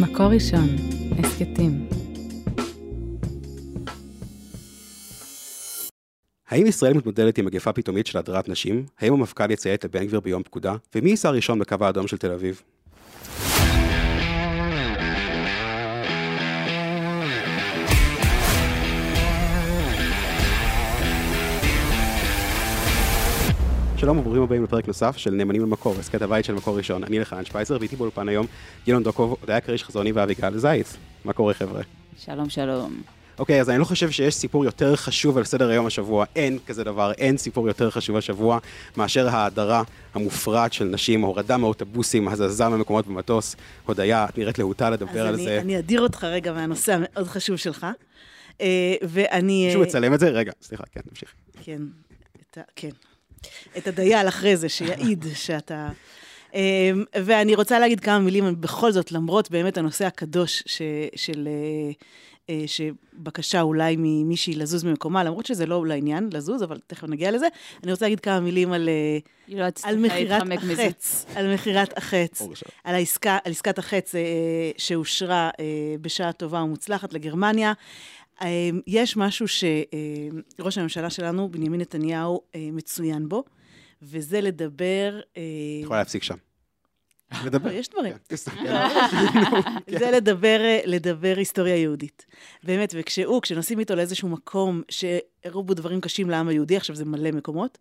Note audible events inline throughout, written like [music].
מקור ראשון, הסכתים. האם ישראל מתמודדת עם מגפה פתאומית של הדרת נשים? האם המפכ"ל יציית לבן גביר ביום פקודה? ומי ייסע ראשון בקו האדום של תל אביב? שלום וברוכים הבאים לפרק נוסף של נאמנים למקור, הסכת הבית של מקור ראשון. אני אלחנן שפייזר ואיתי באולפן היום גילון דוקוב, הודיה כריש חזוני ואביגל זייץ. מה קורה חבר'ה? שלום, שלום. אוקיי, אז אני לא חושב שיש סיפור יותר חשוב על סדר היום השבוע, אין כזה דבר, אין סיפור יותר חשוב השבוע מאשר ההדרה המופרעת של נשים, הורדה מאוטובוסים, הזזה ממקומות במטוס. הודיה, את נראית להוטה לדבר על אז זה. אני, אני אדיר אותך רגע מהנושא המאוד חשוב שלך. אה, ואני... מישהו אה, מצלם את זה? רגע, סליחה, כן, נמשיך. כן, את ה, כן. את הדייל אחרי זה, שיעיד שאתה... אה, ואני רוצה להגיד כמה מילים, בכל זאת, למרות באמת הנושא הקדוש ש, של... אה, אה, שבקשה אולי ממישהי לזוז ממקומה, למרות שזה לא לעניין לזוז, אבל תכף נגיע לזה. אני רוצה להגיד כמה מילים על, אה, לא על מכירת להתחמק מזה. החץ, על מכירת החץ. על העסקה, על עסקת החץ שאושרה בשעה טובה ומוצלחת לגרמניה. אה, יש משהו שראש הממשלה שלנו, בנימין נתניהו, אה, מצוין בו, וזה לדבר... את יכולה להפסיק שם. לדבר. יש דברים. כן. זה [laughs] לדבר, אה, לדבר היסטוריה יהודית. באמת, וכשהוא, כשנוסעים איתו לאיזשהו מקום שהראו בו דברים קשים לעם היהודי, עכשיו זה מלא מקומות,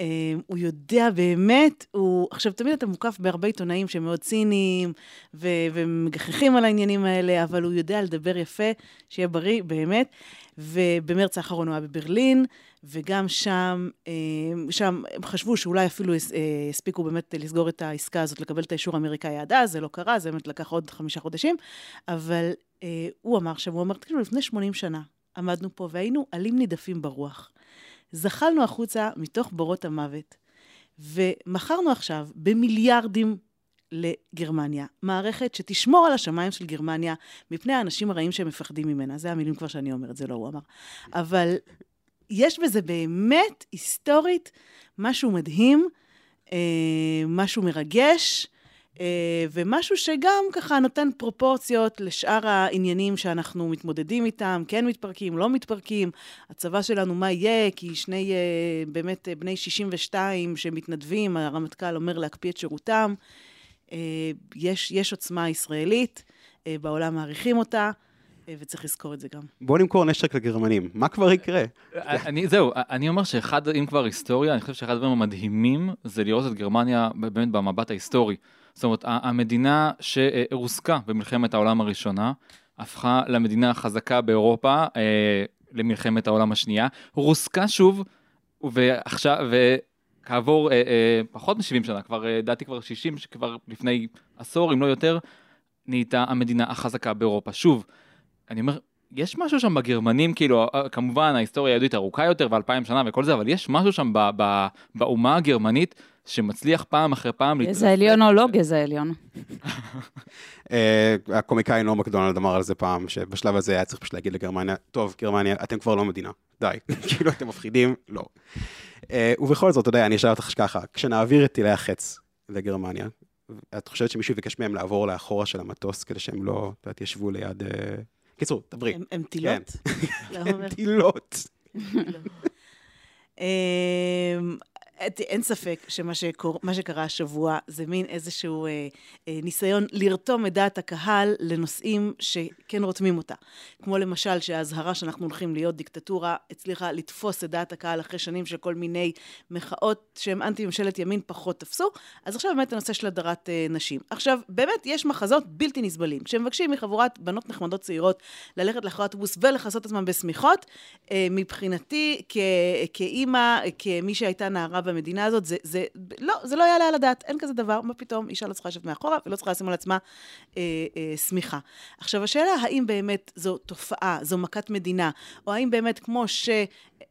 אה, הוא יודע באמת, הוא... עכשיו, תמיד אתה מוקף בהרבה עיתונאים שהם מאוד ציניים, ו- ומגחכים על העניינים האלה, אבל הוא יודע לדבר יפה, שיהיה בריא, באמת. ובמרץ האחרון הוא היה בברלין, וגם שם, אה, שם הם חשבו שאולי אפילו הס- אה, הספיקו באמת לסגור את העסקה הזאת, לקבל את האישור האמריקאי עד אז, זה לא קרה, זה באמת לקח עוד חמישה חודשים, אבל אה, הוא אמר שם, הוא אמר, תקשיבו, לפני 80 שנה עמדנו פה והיינו עלים נידפים ברוח. זחלנו החוצה מתוך בורות המוות, ומכרנו עכשיו במיליארדים לגרמניה, מערכת שתשמור על השמיים של גרמניה מפני האנשים הרעים שהם מפחדים ממנה. זה המילים כבר שאני אומרת, זה לא הוא אמר. אבל יש בזה באמת, היסטורית, משהו מדהים, אה, משהו מרגש, אה, ומשהו שגם ככה נותן פרופורציות לשאר העניינים שאנחנו מתמודדים איתם, כן מתפרקים, לא מתפרקים, הצבא שלנו מה יהיה, כי שני אה, באמת אה, בני 62 שמתנדבים, הרמטכ"ל אומר להקפיא את שירותם. אה, יש, יש עוצמה ישראלית, אה, בעולם מעריכים אותה, וצריך לזכור את זה גם. בואו נמכור נשק לגרמנים, מה כבר יקרה? אני, זהו, אני אומר שאחד, אם כבר היסטוריה, אני חושב שאחד הדברים המדהימים זה לראות את גרמניה באמת במבט ההיסטורי. זאת אומרת, המדינה שרוסקה במלחמת העולם הראשונה, הפכה למדינה החזקה באירופה אה, למלחמת העולם השנייה, רוסקה שוב, ועכשיו, וכעבור אה, אה, פחות מ-70 שנה, כבר, אה, לדעתי כבר 60, כבר לפני עשור, אם לא יותר, נהייתה המדינה החזקה באירופה. שוב, אני אומר, יש משהו שם בגרמנים, כאילו, אה, כמובן ההיסטוריה היהודית ארוכה יותר ואלפיים שנה וכל זה, אבל יש משהו שם ב- ב- באומה הגרמנית שמצליח פעם אחרי פעם גזע עליון או לא גזע עליון? [laughs] אה, הקומיקאי נורם מקדונלד אמר על זה פעם, שבשלב הזה היה צריך פשוט להגיד לגרמניה, טוב, גרמניה, אתם כבר לא מדינה, די. [laughs] כאילו, אתם מפחידים, לא. אה, ובכל זאת, אתה יודע, אני אשאל אותך ככה, כשנעביר את טילי החץ לגרמניה, את חושבת שמישהו ביקש מהם לעבור לאחורה של המטוס כדי שהם לא, את יודעת, ישבו ליד... קיצור, דברי. [laughs] הם, הם טילות? לא אומר. טילות. [laughs] אין ספק שמה שקור, שקרה השבוע זה מין איזשהו אה, אה, ניסיון לרתום את דעת הקהל לנושאים שכן רותמים אותה. כמו למשל שהאזהרה שאנחנו הולכים להיות דיקטטורה הצליחה לתפוס את דעת הקהל אחרי שנים של כל מיני מחאות שהן אנטי ממשלת ימין פחות תפסו. אז עכשיו באמת הנושא של הדרת אה, נשים. עכשיו, באמת יש מחזות בלתי נסבלים. כשמבקשים מחבורת בנות נחמדות צעירות ללכת לאחורי האוטובוס ולכסות עצמם בשמיכות, אה, מבחינתי, כאימא, כמי שהייתה נערה במדינה הזאת, זה, זה, לא, זה לא יעלה על הדעת, אין כזה דבר, מה פתאום, אישה לא צריכה לשבת מאחורה ולא צריכה לשים על עצמה אה, אה, שמיכה. עכשיו, השאלה, האם באמת זו תופעה, זו מכת מדינה, או האם באמת כמו ש...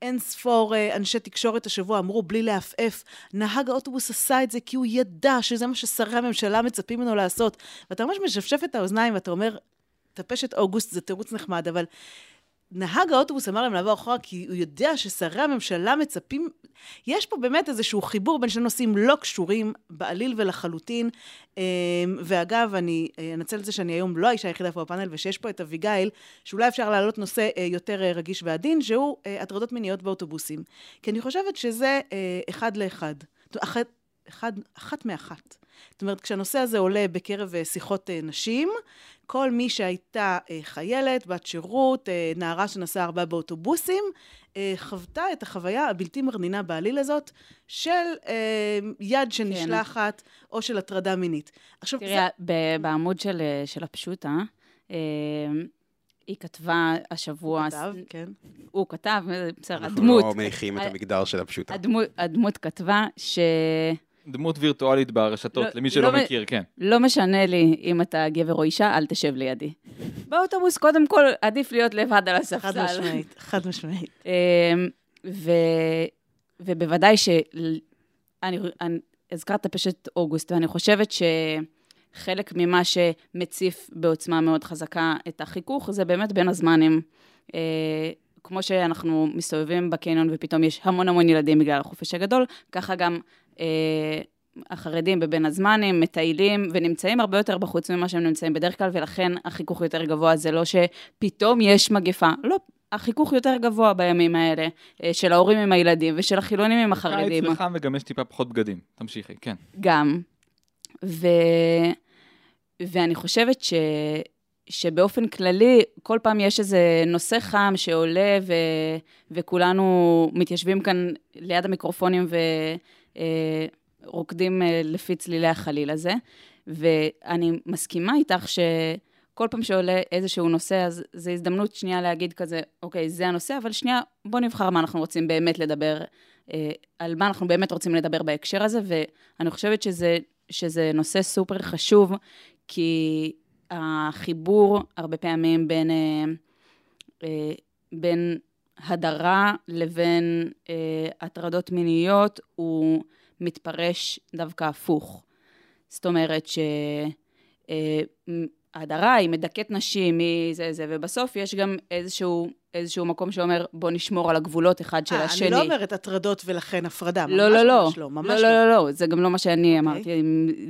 אין ספור אה, אנשי תקשורת השבוע אמרו בלי לעפעף, נהג האוטובוס עשה את זה כי הוא ידע שזה מה ששרי הממשלה מצפים ממנו לעשות. ואתה ממש משפשף את האוזניים ואתה אומר, טפשת אוגוסט זה תירוץ נחמד, אבל נהג האוטובוס אמר להם לעבור אחורה, כי הוא יודע ששרי הממשלה מצפים... יש פה באמת איזשהו חיבור בין שני נושאים לא קשורים בעליל ולחלוטין. אמ, ואגב, אני אה, אנצל את זה שאני היום לא האישה היחידה פה בפאנל, ושיש פה את אביגיל, שאולי אפשר להעלות נושא אה, יותר אה, רגיש ועדין, שהוא הטרדות מיניות באוטובוסים. כי אני חושבת שזה אחד לאחד. אחת, אחד, אחת מאחת. זאת אומרת, כשהנושא הזה עולה בקרב שיחות נשים, כל מי שהייתה אה, חיילת, בת שירות, אה, נערה שנסעה הרבה באוטובוסים, אה, חוותה את החוויה הבלתי מרנינה בעליל הזאת של יד שנשלחת כן. או של הטרדה מינית. עכשיו, תראי, זה... בעמוד של, של הפשוטה, היא כתבה השבוע... הוא כתב, כן. הוא כתב, בסדר, הדמות... אנחנו לא מניחים את המגדר של הפשוטה. הדמות, הדמות כתבה ש... דמות וירטואלית ברשתות, לא, למי שלא לא מכיר, כן. לא משנה לי אם אתה גבר או אישה, אל תשב לידי. באוטובוס, קודם כל, עדיף להיות לבד על הספסל. חד משמעית, חד משמעית. אמ, ו, ובוודאי ש... אני, אני הזכרת פשוט אוגוסט, ואני חושבת שחלק ממה שמציף בעוצמה מאוד חזקה את החיכוך, זה באמת בין הזמנים. אה, כמו שאנחנו מסתובבים בקניון ופתאום יש המון המון ילדים בגלל החופש הגדול, ככה גם החרדים בבין הזמנים, מטיילים ונמצאים הרבה יותר בחוץ ממה שהם נמצאים בדרך כלל, ולכן החיכוך יותר גבוה. זה לא שפתאום יש מגפה, לא, החיכוך יותר גבוה בימים האלה, אה, של ההורים עם הילדים ושל החילונים עם החרדים. קיץ וחם וגם יש טיפה פחות בגדים. תמשיכי, כן. גם. ו... ואני חושבת ש... שבאופן כללי, כל פעם יש איזה נושא חם שעולה ו... וכולנו מתיישבים כאן ליד המיקרופונים ו... אה, רוקדים אה, לפי צלילי החליל הזה. ואני מסכימה איתך שכל פעם שעולה איזשהו נושא, אז זו הזדמנות שנייה להגיד כזה, אוקיי, זה הנושא, אבל שנייה, בוא נבחר מה אנחנו רוצים באמת לדבר, אה, על מה אנחנו באמת רוצים לדבר בהקשר הזה, ואני חושבת שזה, שזה נושא סופר חשוב, כי החיבור הרבה פעמים בין, בין הדרה לבין אה, הטרדות מיניות הוא מתפרש דווקא הפוך. זאת אומרת שהדרה אה, היא מדכאת נשים, היא זה זה, ובסוף יש גם איזשהו, איזשהו מקום שאומר בוא נשמור על הגבולות אחד של 아, אה, השני. אני לא אומרת הטרדות ולכן הפרדה, לא, ממש לא, לא. ממש לא. ממש לא, לא, לא, לא, זה גם לא מה שאני okay. אוקיי. אמרתי,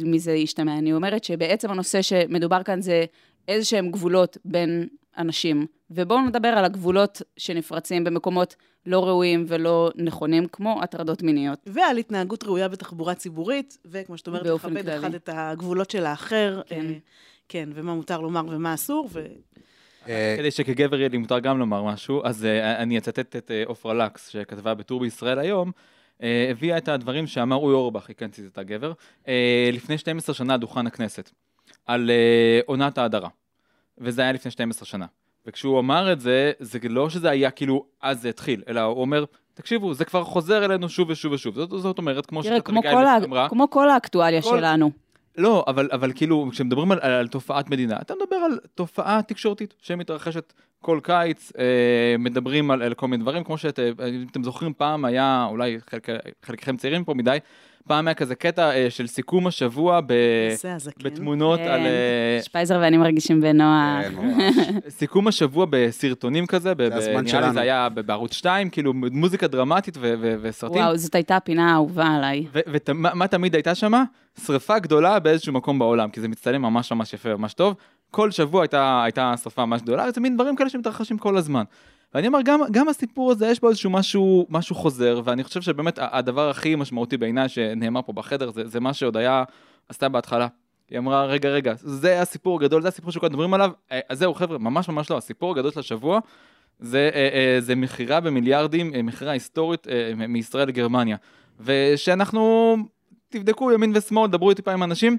מזה ישתמע. אני אומרת שבעצם הנושא שמדובר כאן זה איזה שהם גבולות בין אנשים. ובואו נדבר על הגבולות שנפרצים במקומות לא ראויים ולא נכונים, כמו הטרדות מיניות. ועל התנהגות ראויה בתחבורה ציבורית, וכמו שאת אומרת, לכבד אחד את הגבולות של האחר. כן. אה, כן, ומה מותר לומר ומה אסור, ו... אה, כדי שכגבר יהיה לי מותר גם לומר משהו, אז uh, אני אצטט את עופרה uh, לקס, שכתבה בטור בישראל היום, uh, הביאה את הדברים שאמר אורי אורבך, היא כן ציטטה גבר, uh, לפני 12 שנה דוכן הכנסת, על uh, עונת ההדרה. וזה היה לפני 12 שנה. וכשהוא אמר את זה, זה לא שזה היה כאילו אז זה התחיל, אלא הוא אומר, תקשיבו, זה כבר חוזר אלינו שוב ושוב ושוב. זאת, זאת אומרת, כמו שקטריקאי אמרה... כמו כל האקטואליה כל... שלנו. לא, אבל, אבל כאילו, כשמדברים על, על תופעת מדינה, אתה מדבר על תופעה תקשורתית שמתרחשת כל קיץ, אה, מדברים על, על כל מיני דברים, כמו שאתם אה, זוכרים, פעם היה, אולי חלק, חלקכם צעירים פה מדי, פעם היה כזה קטע אה, של סיכום השבוע ב... בתמונות כן. על... אה, שפייזר ואני מרגישים בנוח. כן, [laughs] סיכום השבוע בסרטונים כזה, נראה לי זה היה בערוץ 2, כאילו מוזיקה דרמטית ו- ו- וסרטים. וואו, זאת הייתה הפינה האהובה עליי. ומה תמיד הייתה שמה? שריפה גדולה באיזשהו מקום בעולם, כי זה מצטלם ממש ממש יפה וממש טוב. כל שבוע הייתה, הייתה שריפה ממש גדולה, זה מין דברים כאלה שמתרחשים כל הזמן. ואני אומר, גם, גם הסיפור הזה, יש בו איזשהו משהו, משהו חוזר, ואני חושב שבאמת הדבר הכי משמעותי בעיניי שנאמר פה בחדר, זה, זה מה שעוד היה, עשתה בהתחלה. היא אמרה, רגע, רגע, זה הסיפור הגדול, זה הסיפור שכולם מדברים עליו, אה, אז זהו, חבר'ה, ממש ממש לא, הסיפור הגדול של השבוע, זה, אה, אה, זה מכירה במיליארדים, מכירה היסטורית מישראל לגרמניה. ושאנחנו, תבדקו ימין ושמאל, דברו טיפה עם אנשים,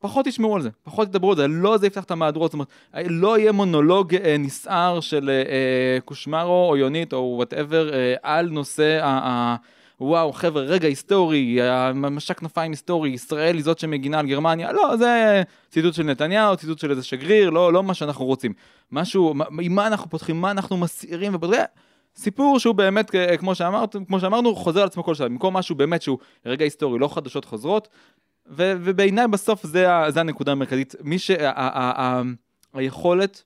פחות ישמעו על זה, פחות ידברו על זה, לא זה יפתח את המהדורות, זאת אומרת, לא יהיה מונולוג אה, נסער של אה, אה קושמרו או יונית או whatever אה, על נושא ה... ה וואו, חבר'ה, רגע היסטורי, משק כנפיים היסטורי, ישראל היא זאת שמגינה על גרמניה, לא, זה ציטוט של נתניהו, ציטוט של איזה שגריר, לא, לא מה שאנחנו רוצים. משהו, עם מה אנחנו פותחים, מה אנחנו מסעירים ופותחים, סיפור שהוא באמת, אה, כמו, שאמרת, כמו שאמרנו, חוזר על עצמו כל שעה, במקום משהו באמת שהוא רגע היסטורי, לא חדשות חוזרות, ו- ובעיניי בסוף זה, זה הנקודה המרכזית. מי שה... ה- ה- ה- היכולת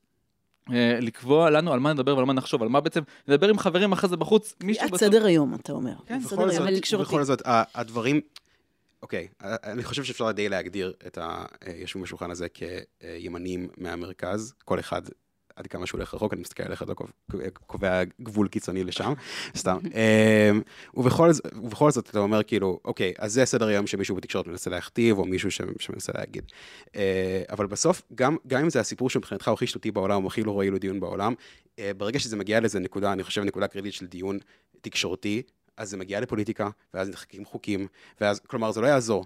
אה, לקבוע לנו על מה נדבר ועל מה נחשוב, על מה בעצם נדבר עם חברים אחרי זה בחוץ, מישהו קביעת סדר היום, אתה אומר. כן, סדר היום זאת, תקשורתי. בכל זאת, הדברים, אוקיי, אני חושב שאפשר די להגדיר את היושבים בשולחן הזה כימנים מהמרכז, כל אחד עד כמה שהוא הולך רחוק, אני מסתכל עליך, אתה קובע- גבול קיצוני לשם, סתם. [laughs] אמ, ובכל ובכל זאת, אתה אומר כאילו, אוקיי, אז זה סדר היום שמישהו בתקשורת מנסה להכתיב, או מישהו שמנסה להגיד. אה, אבל בסוף, גם, גם אם זה הסיפור שמבחינתך הוא הכי שטותי בעולם, הוא הכי לא ראוי לדיון בעולם, אה, ברגע שזה מגיע לאיזה נקודה, אני חושב נקודה קריטית של דיון תקשורתי, אז זה מגיע לפוליטיקה, ואז נחקקים חוקים, ואז, כלומר, זה לא יעזור.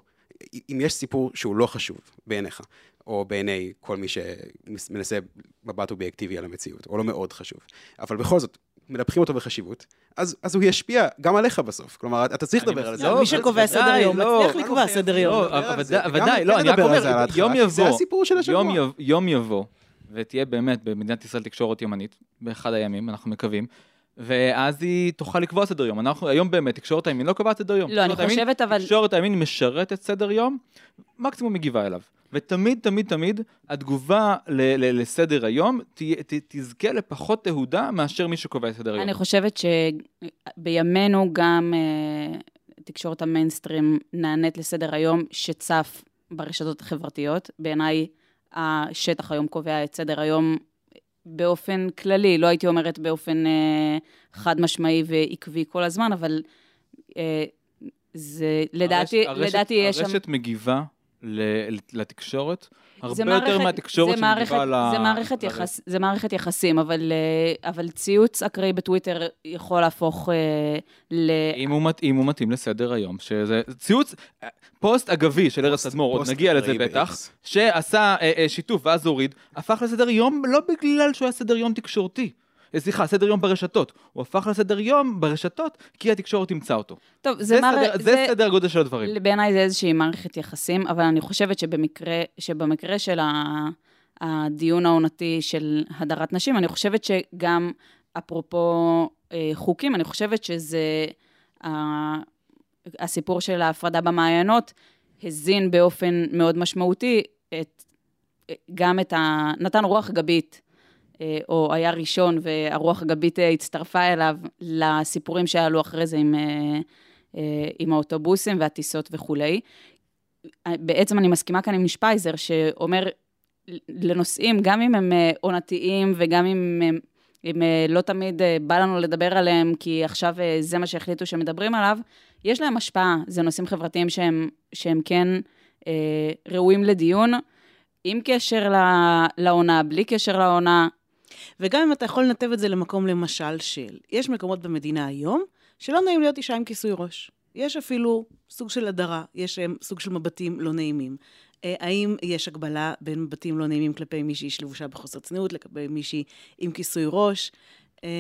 אם יש סיפור שהוא לא חשוב בעיניך, או בעיני כל מי שמנסה מבט אובייקטיבי על המציאות, או לא מאוד חשוב, אבל בכל זאת, מנפחים אותו בחשיבות, אז, אז הוא ישפיע גם עליך בסוף. כלומר, אתה צריך לדבר על זה. מסכים. מי שקובע סדר יום, לא. מצליח לקבוע סדר יום. לא. ודאי, לא, כן אני רק אומר, יום יבוא, זה הסיפור של השבוע. יום יבוא, ותהיה באמת במדינת ישראל תקשורת ימנית, באחד הימים, אנחנו מקווים, ואז היא תוכל לקבוע סדר יום. אנחנו, היום באמת, תקשורת הימין לא קובעת סדר יום. לא, אני תקשורת הימין- חושבת, אבל- תקשורת הימין משרתת סדר יום, מקסימום מגיבה אליו. ותמיד, תמיד, תמיד, התגובה ל- ל- לסדר היום תה- ת- תזכה לפחות תהודה מאשר מי שקובע את סדר היום. אני חושבת שבימינו גם אה, תקשורת המיינסטרים נענית לסדר היום שצף ברשתות החברתיות. בעיניי השטח היום קובע את סדר היום באופן כללי, לא הייתי אומרת באופן אה, חד משמעי ועקבי כל הזמן, אבל אה, זה, לדעתי, הרשת- לדעתי יש שם... הרשת מגיבה לתקשורת הרבה זה יותר מערכת- מהתקשורת זה מערכת- שמגיבה ל... זה מערכת, יחס, זה מערכת יחסים, אבל, אה, אבל ציוץ אקראי בטוויטר יכול להפוך אה, ל... אם הוא, מת, אם הוא מתאים לסדר היום, שזה ציוץ, פוסט אגבי של פוסט- תדמור, עוד פוסט נגיע לזה בטח, ב-X. שעשה אה, אה, שיתוף ואז הוריד, הפך לסדר יום לא בגלל שהוא היה סדר יום תקשורתי. אה, סליחה, סדר יום ברשתות. הוא הפך לסדר יום ברשתות כי התקשורת אימצה אותו. טוב, זה, זה, מער... סדר, זה סדר הגודל של הדברים. בעיניי זה איזושהי מערכת יחסים, אבל אני חושבת שבמקרה, שבמקרה של ה- הדיון העונתי של הדרת נשים, אני חושבת שגם, אפרופו אה, חוקים, אני חושבת שזה, ה- הסיפור של ההפרדה במעיינות הזין באופן מאוד משמעותי את, גם את ה... נתן רוח גבית. אה, או היה ראשון והרוח הגבית אה, הצטרפה אליו לסיפורים שעלו אחרי זה עם, אה, עם האוטובוסים והטיסות וכולי. בעצם אני מסכימה כאן עם שפייזר, שאומר לנושאים, גם אם הם עונתיים וגם אם. אם לא תמיד בא לנו לדבר עליהם, כי עכשיו זה מה שהחליטו שמדברים עליו, יש להם השפעה. זה נושאים חברתיים שהם, שהם כן ראויים לדיון, עם קשר לעונה, בלי קשר לעונה. וגם אם אתה יכול לנתב את זה למקום למשל של, יש מקומות במדינה היום שלא נעים להיות אישה עם כיסוי ראש. יש אפילו סוג של הדרה, יש אה, סוג של מבטים לא נעימים. אה, האם יש הגבלה בין מבטים לא נעימים כלפי מישהי שלבושה בחוסר צניעות, לגבי מישהי עם כיסוי ראש? אה,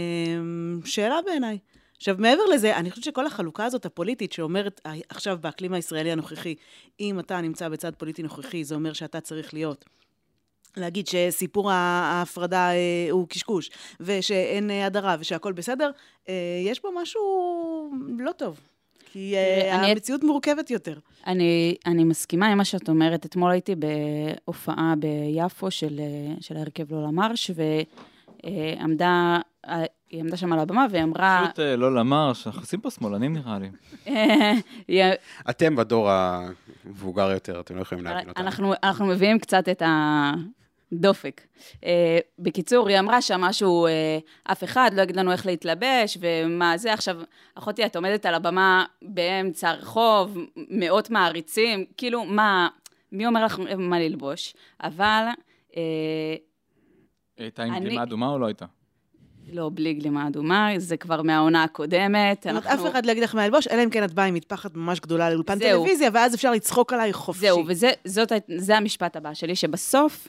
שאלה בעיניי. עכשיו, מעבר לזה, אני חושבת שכל החלוקה הזאת הפוליטית שאומרת אה, עכשיו באקלים הישראלי הנוכחי, אם אתה נמצא בצד פוליטי נוכחי, זה אומר שאתה צריך להיות להגיד שסיפור ה- ההפרדה אה, הוא קשקוש, ושאין אה, הדרה, ושהכול בסדר, אה, יש פה משהו לא טוב. כי אני- המציאות מורכבת יותר. אני, אני מסכימה עם מה שאת אומרת. אתמול הייתי בהופעה ביפו של, של ההרכב לא למרש, ועמדה, היא עמדה שם על הבמה והיא אמרה... פשוט לא למר, שאנחנו עושים פה שמאלנים נראה לי. [laughs] אתם בדור המבוגר יותר, אתם לא יכולים להבין אותנו. אנחנו, אנחנו מביאים קצת את הדופק. Uh, בקיצור, היא אמרה שם משהו, uh, אף אחד לא יגיד לנו איך להתלבש, ומה זה. עכשיו, אחותי, את עומדת על הבמה באמצע הרחוב, מאות מעריצים, כאילו, מה, מי אומר לך מה ללבוש? אבל, uh, הייתה עם אני- גלימה אדומה או לא הייתה? לא, בלי גלימה אדומה, זה כבר מהעונה הקודמת. זאת אומרת, אף אחד לא יגיד לך מה ללבוש, אלא אם כן את באה עם מטפחת ממש גדולה לאולפן. טלוויזיה, ואז אפשר לצחוק עליי חופשי. זהו, וזה זאת, זה המשפט הבא שלי, שבסוף,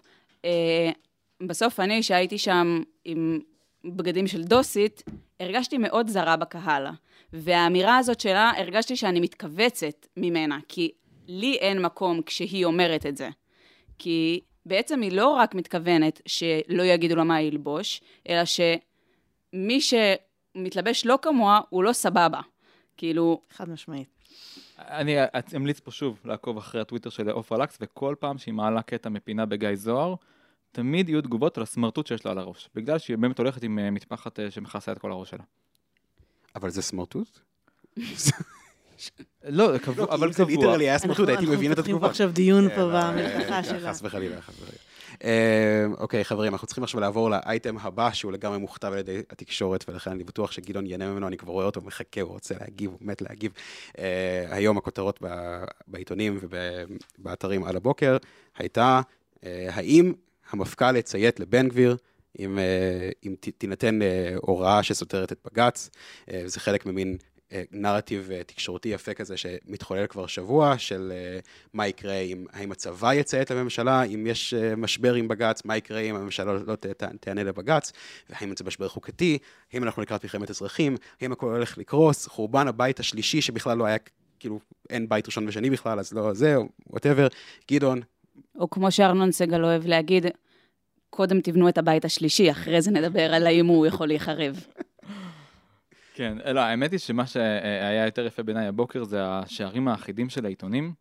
בסוף אני, שהייתי שם עם בגדים של דוסית, הרגשתי מאוד זרה בקהל. והאמירה הזאת שלה, הרגשתי שאני מתכווצת ממנה, כי לי אין מקום כשהיא אומרת את זה. כי בעצם היא לא רק מתכוונת שלא יגידו לה מה ללבוש, אלא שמי שמתלבש לא כמוה, הוא לא סבבה. כאילו, חד משמעית. אני אמליץ פה שוב לעקוב אחרי הטוויטר של עופרה לקס, וכל פעם שהיא מעלה קטע מפינה בגיא זוהר, תמיד יהיו תגובות על הסמרטוט שיש לה על הראש, בגלל שהיא באמת הולכת עם אה, מטפחת אה, שמכסה את כל הראש שלה. אבל זה סמרטוט? [laughs] לא, קבוע, אבל אם זה קבוע. ליטרלי היה סמרטוט, הייתי מבין את אנחנו פותחים התגובה. עכשיו דיון כן, פה לא, אה, שלה. חס וחלילה, חס וחלילה. אוקיי, חברים, אנחנו צריכים עכשיו לעבור לאייטם הבא, שהוא לגמרי מוכתב על ידי התקשורת, ולכן אני בטוח שגדעון ייהנה ממנו, אני כבר רואה אותו, מחכה, הוא רוצה להגיב, הוא מת להגיב. היום הכותרות בעיתונים ובאתרים על הבוקר הייתה, האם המפכ"ל יציית לבן גביר? אם, אה, אם ת- תינתן אה, הוראה שסותרת את בג"ץ, אה, זה חלק ממין אה, נרטיב אה, תקשורתי יפה כזה שמתחולל כבר שבוע, של אה, מה יקרה אם, האם הצבא יציית לממשלה, אם יש אה, משבר עם בג"ץ, מה יקרה אם הממשלה לא ת- ת- תענה לבג"ץ, והאם זה משבר חוקתי, האם אנחנו לקראת מלחמת אזרחים, האם הכל הולך לקרוס, חורבן הבית השלישי שבכלל לא היה, כאילו, אין בית ראשון ושני בכלל, אז לא זה, וואטאבר. גדעון, או כמו שארנון סגל אוהב להגיד, קודם תבנו את הבית השלישי, אחרי זה נדבר על האם הוא יכול להיחרב. כן, לא, האמת היא שמה שהיה יותר יפה בעיניי הבוקר זה השערים האחידים של העיתונים.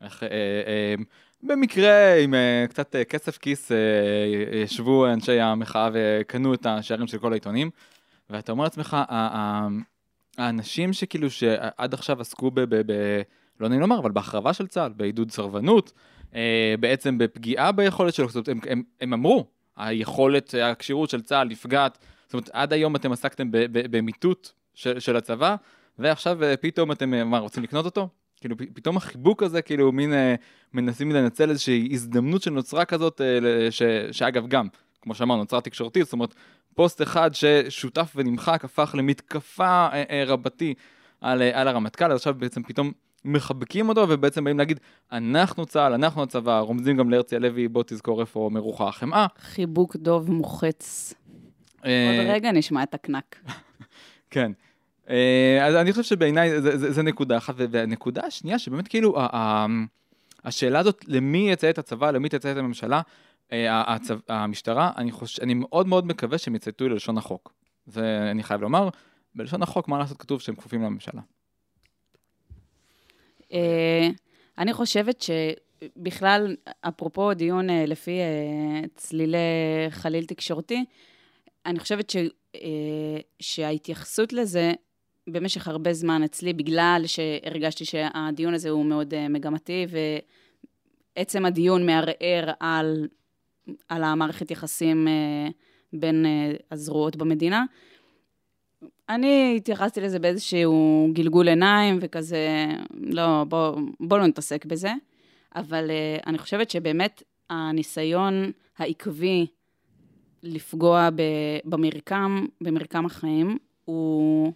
איך, אה, אה, במקרה, עם אה, קצת אה, כסף כיס, אה, ישבו אנשי המחאה וקנו את השערים של כל העיתונים, ואתה אומר לעצמך, האנשים שכאילו שעד עכשיו עסקו ב... ב, ב לא נעים לומר, אבל בהחרבה של צה"ל, בעידוד סרבנות, אה, בעצם בפגיעה ביכולת שלו, זאת אומרת, הם, הם, הם אמרו, היכולת, הכשירות של צה"ל נפגעת, זאת אומרת, עד היום אתם עסקתם במיטוט של, של הצבא, ועכשיו אה, פתאום אתם, אה, מה, רוצים לקנות אותו? כאילו, פתאום החיבוק הזה, כאילו, מין, מנסים לנצל איזושהי הזדמנות שנוצרה כזאת, ש, שאגב, גם, כמו שאמרנו, נוצרה תקשורתית, זאת אומרת, פוסט אחד ששותף ונמחק הפך למתקפה רבתי על, על הרמטכ"ל, אז עכשיו בעצם פתאום מחבקים אותו, ובעצם באים להגיד, אנחנו צה"ל, אנחנו הצבא, רומזים גם להרצי הלוי, בוא תזכור איפה מרוחה החמאה. חיבוק דוב מוחץ. אה, עוד רגע נשמע את הקנק. [laughs] כן. אה, אז אני חושב שבעיניי זה, נקודה אחת, והנקודה השנייה שבאמת כאילו השאלה הזאת למי יציית הצבא, למי תציית הממשלה, אה, הצו, המשטרה, אני, חוש, אני מאוד מאוד מקווה שהם יצייתו ללשון החוק. זה אני חייב לומר, בלשון החוק מה לעשות כתוב שהם כפופים לממשלה. אה, אני חושבת שבכלל, אפרופו דיון אה, לפי אה, צלילי חליל תקשורתי, אני חושבת ש, שההתייחסות לזה במשך הרבה זמן אצלי, בגלל שהרגשתי שהדיון הזה הוא מאוד מגמתי, ועצם הדיון מערער על, על המערכת יחסים בין הזרועות במדינה. אני התייחסתי לזה באיזשהו גלגול עיניים וכזה, לא, בוא, בוא לא נתעסק בזה. אבל uh, אני חושבת שבאמת הניסיון העקבי לפגוע ב, במרקם, במרקם החיים, הוא,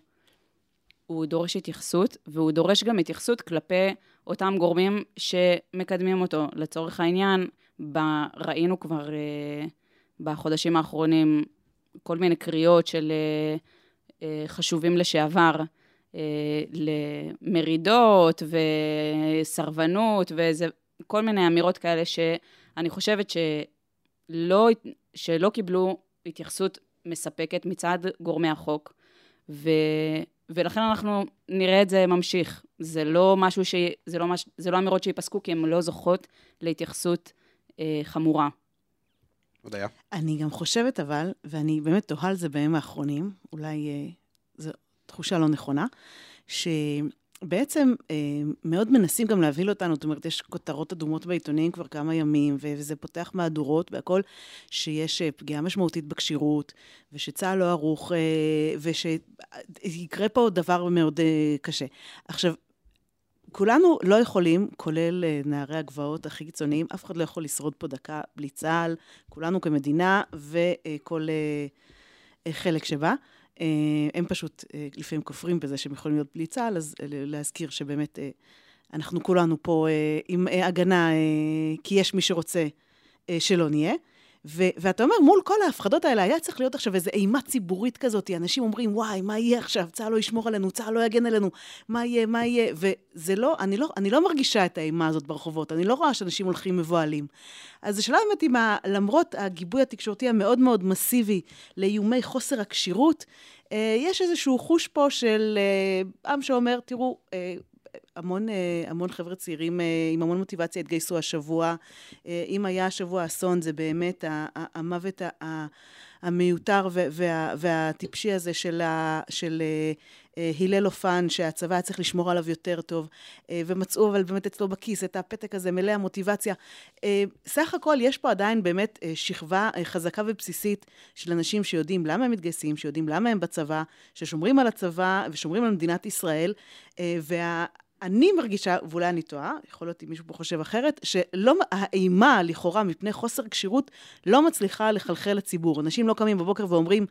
הוא דורש התייחסות, והוא דורש גם התייחסות כלפי אותם גורמים שמקדמים אותו. לצורך העניין, ב, ראינו כבר uh, בחודשים האחרונים כל מיני קריאות של... Uh, חשובים לשעבר, אה, למרידות וסרבנות וזה, כל מיני אמירות כאלה שאני חושבת שלא, שלא קיבלו התייחסות מספקת מצד גורמי החוק, ו, ולכן אנחנו נראה את זה ממשיך. זה לא משהו ש... זה לא, מש, זה לא אמירות שייפסקו כי הן לא זוכות להתייחסות אה, חמורה. הודיה. אני גם חושבת אבל, ואני באמת תוהה על זה בימים האחרונים, אולי אה, זו תחושה לא נכונה, שבעצם אה, מאוד מנסים גם להבהיל אותנו, זאת אומרת, יש כותרות אדומות בעיתונים כבר כמה ימים, וזה פותח מהדורות והכל, שיש אה, פגיעה משמעותית בכשירות, ושצה"ל לא ערוך, אה, ושיקרה פה דבר מאוד אה, קשה. עכשיו, כולנו לא יכולים, כולל אה, נערי הגבעות הכי קיצוניים, אף אחד לא יכול לשרוד פה דקה בלי צה"ל, כולנו כמדינה וכל אה, אה, חלק שבה. הם פשוט לפעמים כופרים בזה שהם יכולים להיות בלי צה"ל, אז להזכיר שבאמת אנחנו כולנו פה עם הגנה, כי יש מי שרוצה שלא נהיה. ו- ואתה אומר, מול כל ההפחדות האלה, היה צריך להיות עכשיו איזו אימה ציבורית כזאת. אנשים אומרים, וואי, מה יהיה עכשיו? צה"ל לא ישמור עלינו, צה"ל לא יגן עלינו, מה יהיה, מה יהיה? וזה לא, אני לא, אני לא מרגישה את האימה הזאת ברחובות, אני לא רואה שאנשים הולכים מבוהלים. אז השאלה באמת אם ה- למרות הגיבוי התקשורתי המאוד מאוד מסיבי לאיומי חוסר הכשירות, אה, יש איזשהו חוש פה של אה, עם שאומר, תראו, אה, המון, אה, המון חבר'ה צעירים אה, עם המון מוטיבציה התגייסו השבוע. אה, אם היה השבוע אסון, זה באמת המוות המיותר וה, והטיפשי הזה של, ה, של הלל אופן, שהצבא היה צריך לשמור עליו יותר טוב, ומצאו אבל באמת אצלו בכיס את הפתק הזה מלא המוטיבציה. סך הכל יש פה עדיין באמת שכבה חזקה ובסיסית של אנשים שיודעים למה הם מתגייסים, שיודעים למה הם בצבא, ששומרים על הצבא ושומרים על מדינת ישראל, וה... אני מרגישה, ואולי אני טועה, יכול להיות אם מישהו פה חושב אחרת, שהאימה לכאורה מפני חוסר כשירות לא מצליחה לחלחל לציבור. אנשים לא קמים בבוקר ואומרים,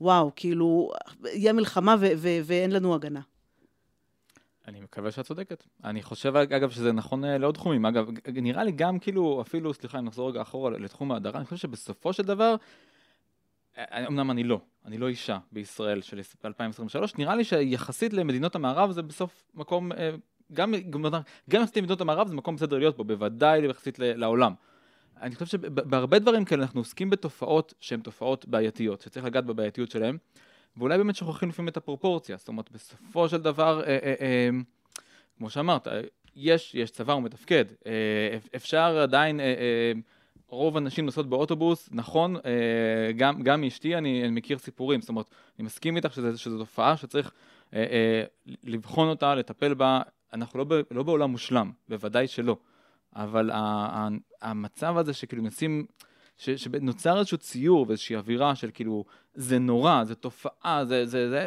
וואו, כאילו, יהיה מלחמה ו- ו- ואין לנו הגנה. אני מקווה שאת צודקת. אני חושב, אגב, שזה נכון אה, לעוד תחומים. אגב, נראה לי גם כאילו, אפילו, סליחה, אם נחזור רגע אחורה לתחום ההדרה, אני חושב שבסופו של דבר, אה, אה, אמנם אני לא, אני לא אישה בישראל של 2023, נראה לי שיחסית למדינות המערב זה בסוף מקום גם, גם יחסית למדינות המערב זה מקום בסדר להיות בו, בוודאי יחסית לעולם. אני חושב שבהרבה דברים כאלה אנחנו עוסקים בתופעות שהן תופעות בעייתיות, שצריך לגעת בבעייתיות שלהן, ואולי באמת שוכחים לפעמים את הפרופורציה, זאת אומרת בסופו של דבר, אה, אה, אה, כמו שאמרת, יש, יש צבא ומתפקד, אה, אפשר עדיין, אה, אה, רוב הנשים נוסעות באוטובוס, נכון, אה, גם, גם מאשתי אני, אני מכיר סיפורים, זאת אומרת, אני מסכים איתך שזו תופעה שצריך אה, אה, לבחון אותה, לטפל בה, אנחנו לא, ב, לא בעולם מושלם, בוודאי שלא, אבל ה, ה, המצב הזה שכאילו מנסים, שנוצר איזשהו ציור ואיזושהי אווירה של כאילו, זה נורא, זה תופעה, זה, זה, זה,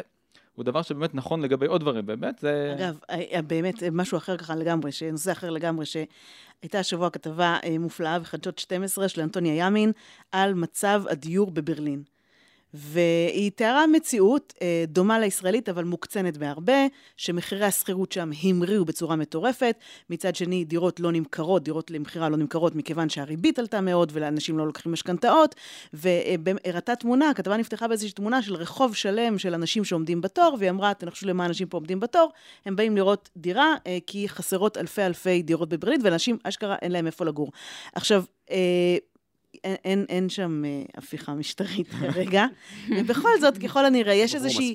הוא דבר שבאמת נכון לגבי עוד דברים, באמת זה... אגב, אה, אה, באמת, משהו אחר ככה לגמרי, נושא אחר לגמרי, שהייתה השבוע כתבה אה, מופלאה בחדשות 12 של אנטוניה ימין על מצב הדיור בברלין. והיא תיארה מציאות אה, דומה לישראלית, אבל מוקצנת בהרבה, שמחירי השכירות שם המריאו בצורה מטורפת. מצד שני, דירות לא נמכרות, דירות למכירה לא נמכרות, מכיוון שהריבית עלתה מאוד ולאנשים לא לוקחים משכנתאות. והראתה תמונה, הכתבה נפתחה באיזושהי תמונה של רחוב שלם של אנשים שעומדים בתור, והיא אמרה, תנחשו למה אנשים פה עומדים בתור, הם באים לראות דירה, אה, כי חסרות אלפי אלפי דירות בברלין, ואנשים, אשכרה, אין להם איפה לגור. עכשיו, אה, אין, אין, אין שם אה, הפיכה משטרית [laughs] כרגע, ובכל זאת, ככל הנראה, יש איזושהי...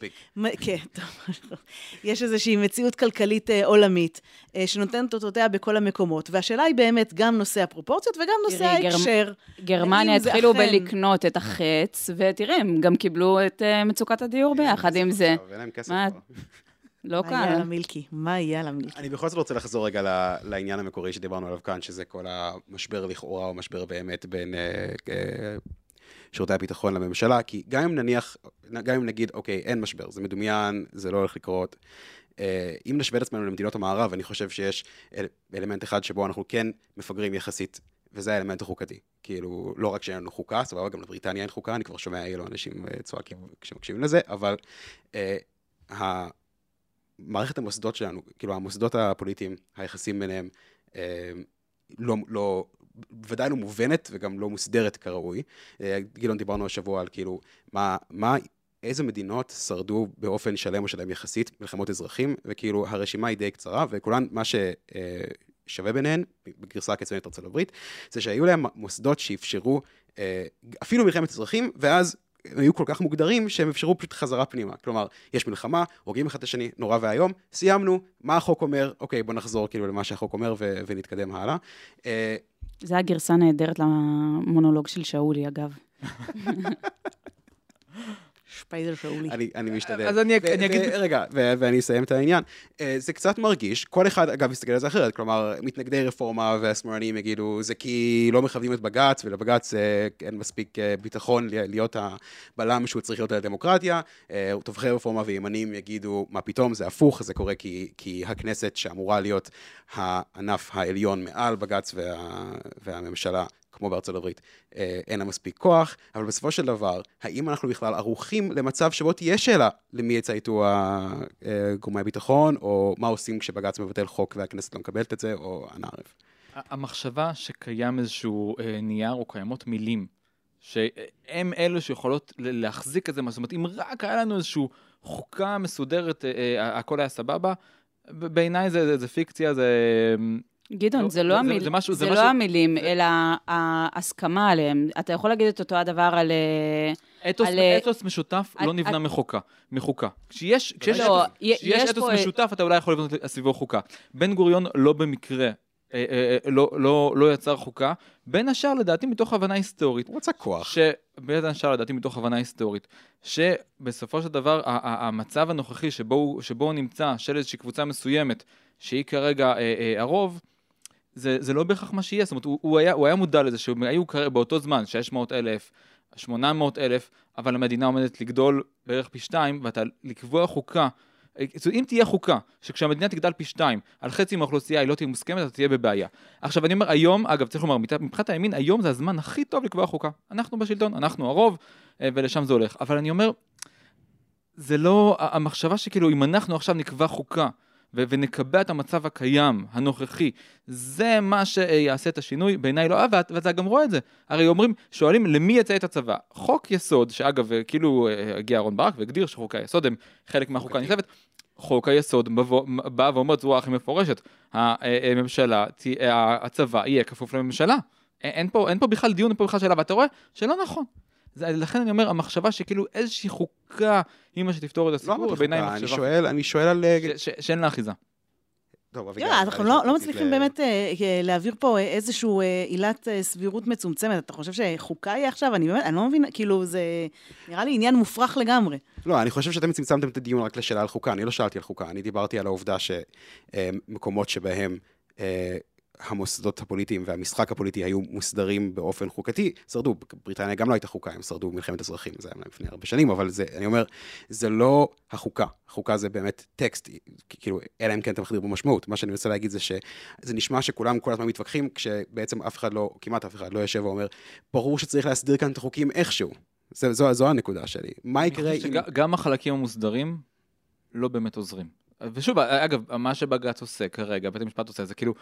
כן, טוב. [laughs] יש איזושהי מציאות כלכלית אה, עולמית, אה, שנותנת אותותיה בכל המקומות, והשאלה היא באמת גם נושא הפרופורציות וגם נושא ההקשר. גרמניה התחילו אכן... בלקנות את החץ, ותראה, הם גם קיבלו את מצוקת הדיור ביחד עם זה. מה? לא קל. מה יהיה על המילקי? מה יהיה על המילקי? אני בכל זאת רוצה לחזור רגע לעניין המקורי שדיברנו עליו כאן, שזה כל המשבר לכאורה, או משבר באמת בין אה, אה, שירותי הביטחון לממשלה, כי גם אם נניח, גם אם נגיד, אוקיי, אין משבר, זה מדומיין, זה לא הולך לקרות. אה, אם נשווה את עצמנו למדינות המערב, אני חושב שיש אל, אלמנט אחד שבו אנחנו כן מפגרים יחסית, וזה האלמנט החוקתי. כאילו, לא רק שאין לנו חוקה, סבבה, גם לבריטניה אין חוקה, אני כבר שומע אילו אנשים צועקים כשמקשיבים לזה, אבל... אה, מערכת המוסדות שלנו, כאילו המוסדות הפוליטיים, היחסים ביניהם, אה, לא, לא, בוודאי לא מובנת וגם לא מוסדרת כראוי. אה, גילון, דיברנו השבוע על כאילו, מה, מה, איזה מדינות שרדו באופן שלם או שלם יחסית מלחמות אזרחים, וכאילו הרשימה היא די קצרה, וכולן, מה ששווה אה, ביניהן, בגרסה הקיצונית ארצות הברית, זה שהיו להם מוסדות שאפשרו אפילו מלחמת אזרחים, ואז הם היו כל כך מוגדרים שהם אפשרו פשוט חזרה פנימה. כלומר, יש מלחמה, הורגים אחד את השני, נורא ואיום, סיימנו, מה החוק אומר, אוקיי, בוא נחזור כאילו למה שהחוק אומר ו- ונתקדם הלאה. אה, זה הגרסה נהדרת למונולוג של שאולי, אגב. [laughs] שפייזר שאולי. אני, אני משתדל. אז אני, ו- אני אגיד... ו- רגע, ו- ואני אסיים את העניין. Uh, זה קצת מרגיש, כל אחד, אגב, יסתכל על זה אחרת, כלומר, מתנגדי רפורמה והשמאלנים יגידו, זה כי לא מכבדים את בג"ץ, ולבג"ץ uh, אין מספיק uh, ביטחון להיות הבלם שהוא צריך להיות על הדמוקרטיה. תומכי רפורמה וימנים יגידו, מה פתאום, זה הפוך, זה קורה כי, כי הכנסת שאמורה להיות הענף העליון מעל בג"ץ וה, והממשלה, כמו בארצות הברית, אה, אין לה מספיק כוח, אבל בסופו של דבר, האם אנחנו בכלל ערוכים למצב שבו תהיה שאלה למי יצייתו אה, גורמי הביטחון, או מה עושים כשבג"ץ מבטל חוק והכנסת לא מקבלת את זה, או הנערב. המחשבה שקיים איזשהו אה, נייר או קיימות מילים, שהם אלו שיכולות להחזיק את זה, זאת אומרת, אם רק היה לנו איזושהי חוקה מסודרת, הכל היה סבבה, בעיניי זה, זה, זה פיקציה, זה... גדעון, לא, זה, לא, המיל... זה, זה, משהו, זה, זה לא משהו... המילים, זה... אלא ההסכמה עליהם. אתה יכול להגיד את אותו הדבר על, אה, אתוס, על, אה, אתוס משותף על- לא נבנה על- מחוקה, מחוקה. כשיש, כשיש, לא, אתוס, י- כשיש יש אתוס פה- משותף, אתה אולי יכול לבנות סביבו חוקה. בן גוריון לא במקרה אה, אה, אה, לא, לא, לא יצר חוקה, בין השאר לדעתי מתוך הבנה היסטורית. הוא רצה כוח. שבין השאר לדעתי מתוך הבנה היסטורית, שבסופו של דבר ה- ה- המצב הנוכחי שבו הוא, שבו נמצא של איזושהי קבוצה מסוימת, שהיא כרגע אה, אה, הרוב, זה, זה לא בהכרח מה שיהיה, זאת אומרת, הוא, הוא, היה, הוא היה מודע לזה שהיו באותו זמן 600 אלף, 800 אלף, אבל המדינה עומדת לגדול בערך פי שתיים, ואתה לקבוע חוקה, אה, אם תהיה חוקה, שכשהמדינה תגדל פי שתיים, על חצי מהאוכלוסייה היא לא תהיה מוסכמת, אתה תהיה בבעיה. עכשיו אני אומר, היום, אגב, צריך לומר, מבחינת הימין, היום זה הזמן הכי טוב לקבוע חוקה. אנחנו בשלטון, אנחנו הרוב, אה, ולשם זה הולך. אבל אני אומר, זה לא, המחשבה שכאילו, אם אנחנו עכשיו נקבע חוקה, ו- ונקבע את המצב הקיים, הנוכחי, זה מה שיעשה את השינוי, בעיניי לא, אה, ואת- ואתה גם רואה את זה. הרי אומרים, שואלים למי יצא את הצבא. חוק יסוד, שאגב, אה, כאילו אה, הגיע אהרן ברק והגדיר שחוקי היסוד הם חלק מהחוקה הנכתבת, חוק היסוד בא ואומר בצורה הכי מפורשת, הממשלה, תה- הצבא יהיה כפוף לממשלה. אין פה, אין פה בכלל דיון, אין פה בכלל שאלה, ואתה רואה שלא נכון. זה, לכן אני אומר, המחשבה שכאילו איזושהי חוקה היא מה שתפתור את לא הסיפור, אמרתי בעיניי היא אני מחשבה שואל, אני שואל על... אה, ש- ש- שאין לה אחיזה. טוב, אביגיל, יואו, אנחנו לא, לא מצליחים ל- באמת אה, אה, להעביר פה אה, איזשהו אה, עילת אה, סבירות מצומצמת. אתה חושב שחוקה היא עכשיו? אני באמת, אני לא מבינה, כאילו, זה נראה לי עניין מופרך לגמרי. לא, אני חושב שאתם צמצמתם את הדיון רק לשאלה על חוקה, אני לא שאלתי על חוקה, אני דיברתי על העובדה שמקומות שבהם אה, המוסדות הפוליטיים והמשחק הפוליטי היו מוסדרים באופן חוקתי, שרדו, בריטניה גם לא הייתה חוקה, הם שרדו במלחמת אזרחים, זה היה לפני הרבה שנים, אבל זה, אני אומר, זה לא החוקה, החוקה זה באמת טקסט, כאילו, אלא אם כן אתה מחדיר בו משמעות, מה שאני רוצה להגיד זה שזה נשמע שכולם כל הזמן מתווכחים, כשבעצם אף אחד לא, כמעט אף אחד לא יושב ואומר, ברור שצריך להסדיר כאן את החוקים איכשהו. זה, זו, זו הנקודה שלי. מה יקרה אם... שגם החלקים המוסדרים לא באמת עוזרים. ושוב, אגב, מה שבג"ץ עושה כרגע, בית המשפט עושה, זה כאילו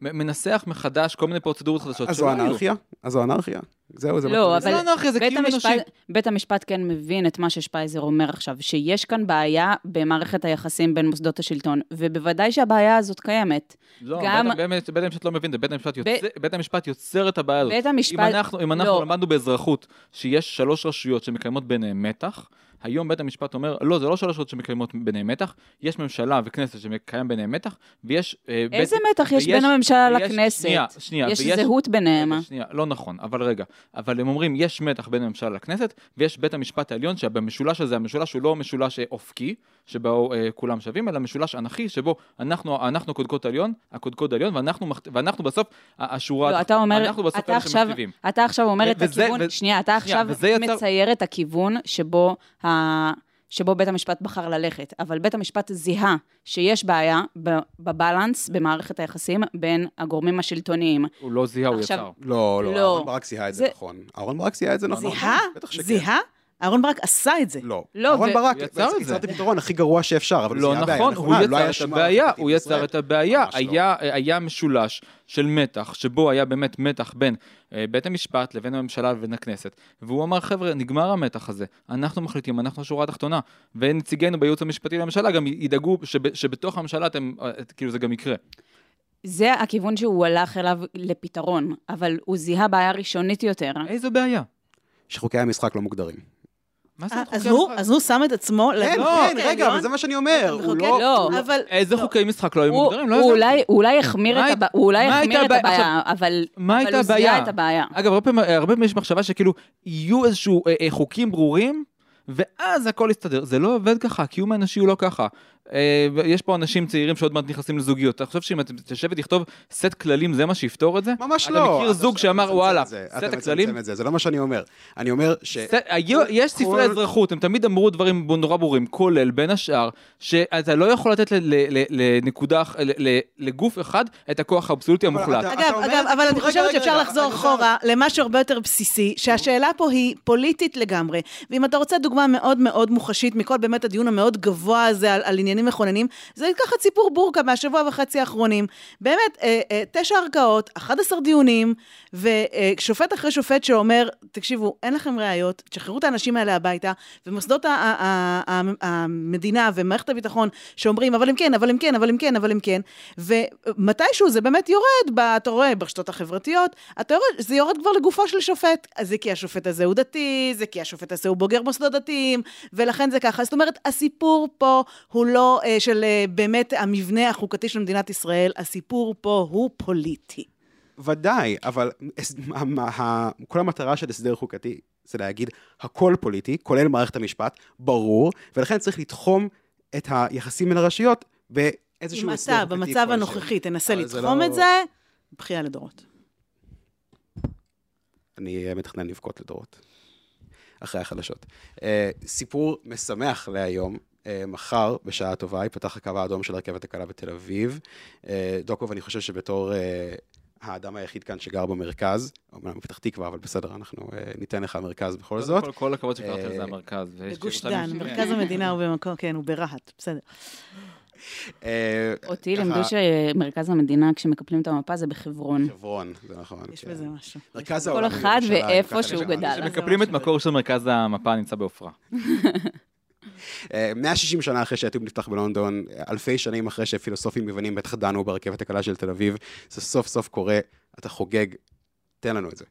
מנסח מחדש כל מיני פרוצדורות חדשות אז זו. אנרכיה? אז זו אנרכיה? זהו, זה... לא, מה- זה לא אנרכיה, זה בית קיום המשפט, אנושי. בית המשפט כן מבין את מה ששפייזר אומר עכשיו, שיש כאן בעיה במערכת היחסים בין מוסדות השלטון, ובוודאי שהבעיה הזאת קיימת. לא, גם- בית- המשפט לא מבין, בית המשפט יוצר- בית המשפט יוצר את הבעיה הזאת. בית המשפט... אם אנחנו, אם אנחנו לא. למדנו באזרחות שיש שלוש רשויות שמקיימות ביניהן מתח, היום בית המשפט אומר, לא, זה לא שלוש רשויות שמקיימות ביניהן מתח, יש ממשלה וכנסת שמקיים ביניהן מתח, ויש... אה, בית- איזה מתח יש ויש- בין הממשלה ויש- לכנסת? שנייה, שנייה. יש ויש- זהות ביניהם. רגע, שנייה, לא נכון, אבל רגע. אבל הם אומרים, יש מתח בין הממשלה לכנסת, ויש בית המשפט העליון, שבמשולש הזה, המשולש הוא לא משולש אה, אופקי, שבו אה, כולם שווים, אלא משולש אנכי, שבו אנחנו, אנחנו קודקוד עליון, הקודקוד העליון, ואנחנו, ואנחנו בסוף, השורה, לא, אתה אומר, אנחנו בסוף אתה עכשיו, שמכתיבים. אתה עכשיו אומר את וזה- הכיוון, ו- שנייה, אתה שנייה, עכשיו וזה יצר- מצייר את הכיוון שבו. שבו בית המשפט בחר ללכת, אבל בית המשפט זיהה שיש בעיה בבלנס, במערכת היחסים בין הגורמים השלטוניים. הוא לא זיהה, הוא יצר. לא, לא, לא. אהרן ברק זיהה את זה זה- נכון. אהרן ברק זיהה את זה נכון. זיהה? בטח שכן. זיהה? אהרן ברק עשה את זה. לא. לא, אהרן ו- ברק, הוא יצר את זה. יצר את הפתרון הכי גרוע שאפשר, אבל הוא לא בעיה נכון, הוא נכונה, לא היה יצר את הבעיה, הוא. יצר את הבעיה. ממש לא. היה, היה משולש של מתח, שבו היה באמת מתח בין אה, בית המשפט לבין הממשלה לבין הכנסת, והוא אמר, חבר'ה, נגמר המתח הזה, אנחנו מחליטים, אנחנו השורה התחתונה, ונציגינו בייעוץ המשפטי לממשלה גם ידאגו שב, שבתוך הממשלה אתם, אה, כאילו זה גם יקרה. זה הכיוון שהוא הלך אליו לפתרון, אבל הוא זיהה בעיה ראשונית יותר. איזה בעיה? שחוקי המשחק לא מוגדרים. מה זה אה, חוקי אז הוא, המשחק? אז הוא שם את עצמו... כן, כן, רגע, אבל זה מה שאני אומר. הוא לא... לא, אבל... איזה לא. חוקי משחק לא היו מוגדרים? לא הוא. אולי, החמיר את הבעיה, אבל, הוא זיהה? את הבעיה. אגב, הרבה פעמים, הרבה פעמים יש מחשבה שכאילו יהיו איזשהו אה, אה, חוקים ברורים, ואז הכל יסתדר. זה לא עובד ככה, הקיום האנושי הוא לא ככה. אה, יש פה אנשים צעירים שעוד מעט נכנסים לזוגיות. אתה חושב שאם אתה תשב ותכתוב סט כללים זה מה שיפתור את זה? ממש אתה לא. מכיר אתה זוג שאמר, וואלה, סט הכללים? זה, זה לא מה שאני אומר. אני אומר ש... סט- היו- יש ספרי כל- אזרחות, הם תמיד אמרו דברים נורא ברורים, כולל בין השאר, שאתה לא יכול לתת ל- ל- ל- לנקודה, אח- ל- ל- לגוף אחד את הכוח האבסולוטי המוחלט. אתה- אגב, אגב, אבל אני כאילו- חושבת רגע, שאפשר רגע, לחזור אני אחורה למשהו הרבה יותר בסיסי, שהשאלה פה היא פוליטית לגמרי. ואם אתה רוצה דוגמה מאוד מאוד מוחשית מכל באמת הדיון המאוד גבוה הזה על, על עניינים מכוננים, זה לקחת סיפור בורקה מהשבוע וחצי האחרונים. באמת, אה, אה, תשע ערכאות, 11 דיונים, ושופט אחרי שופט שאומר, תקשיבו, אין לכם ראיות, תשחררו את האנשים האלה הביתה, ומוסדות המדינה ומערכת הביטחון שאומרים, אבל הם כן, אבל הם כן, אבל הם כן, אבל הם כן, ומתישהו זה באמת יורד, אתה רואה ברשתות החברתיות, אתה רואה, זה יורד כבר לגופו של שופט. זה כי השופט הזה הוא דתי, זה כי השופט הזה הוא בוגר מוסדות דתיים, ולכן זה ככה. זאת אומרת, הסיפור פה הוא לא אה, של אה, באמת המבנה החוקתי של מדינת ישראל, הסיפור פה הוא פוליטי. ודאי, אבל כל המטרה של הסדר חוקתי זה להגיד, הכל פוליטי, כולל מערכת המשפט, ברור, ולכן צריך לתחום את היחסים בין הרשויות באיזשהו אם הסדר אתה חוקתי במצב. הנוכחי תנסה לתחום לא- את זה, בכייה לדורות. אני מתכנן לבכות לדורות. אחרי החדשות. אה, סיפור משמח להיום. אה, מחר, בשעה טובה, ייפתח הקו האדום של הרכבת הקלה בתל אביב. אה, דוקוב, אני חושב שבתור אה, האדם היחיד כאן שגר במרכז, אומנם בפתח תקווה, אבל בסדר, אנחנו ניתן לך מרכז בכל זאת. כל- כל הכבוד שקראת לזה המרכז. בגוש דן, מרכז המדינה הוא במקום, כן, הוא ברהט, בסדר. אותי לימדו שמרכז המדינה, כשמקפלים את המפה, זה בחברון. חברון, זה נכון. יש כן. בזה משהו. מרכז כל העולם אחד בירושלים, ואיפה שהוא. גדל. זה שמקפלים את. מקור של מרכז המפה נמצא בעופרה. [laughs] אה, 160 שנה אחרי שהתיאום נפתח בלונדון, אלפי שנים אחרי שפילוסופים יוונים בטח דנו ברכבת הקלה של תל אביב, זה סוף סוף קורה, אתה חוגג, תן לנו את זה.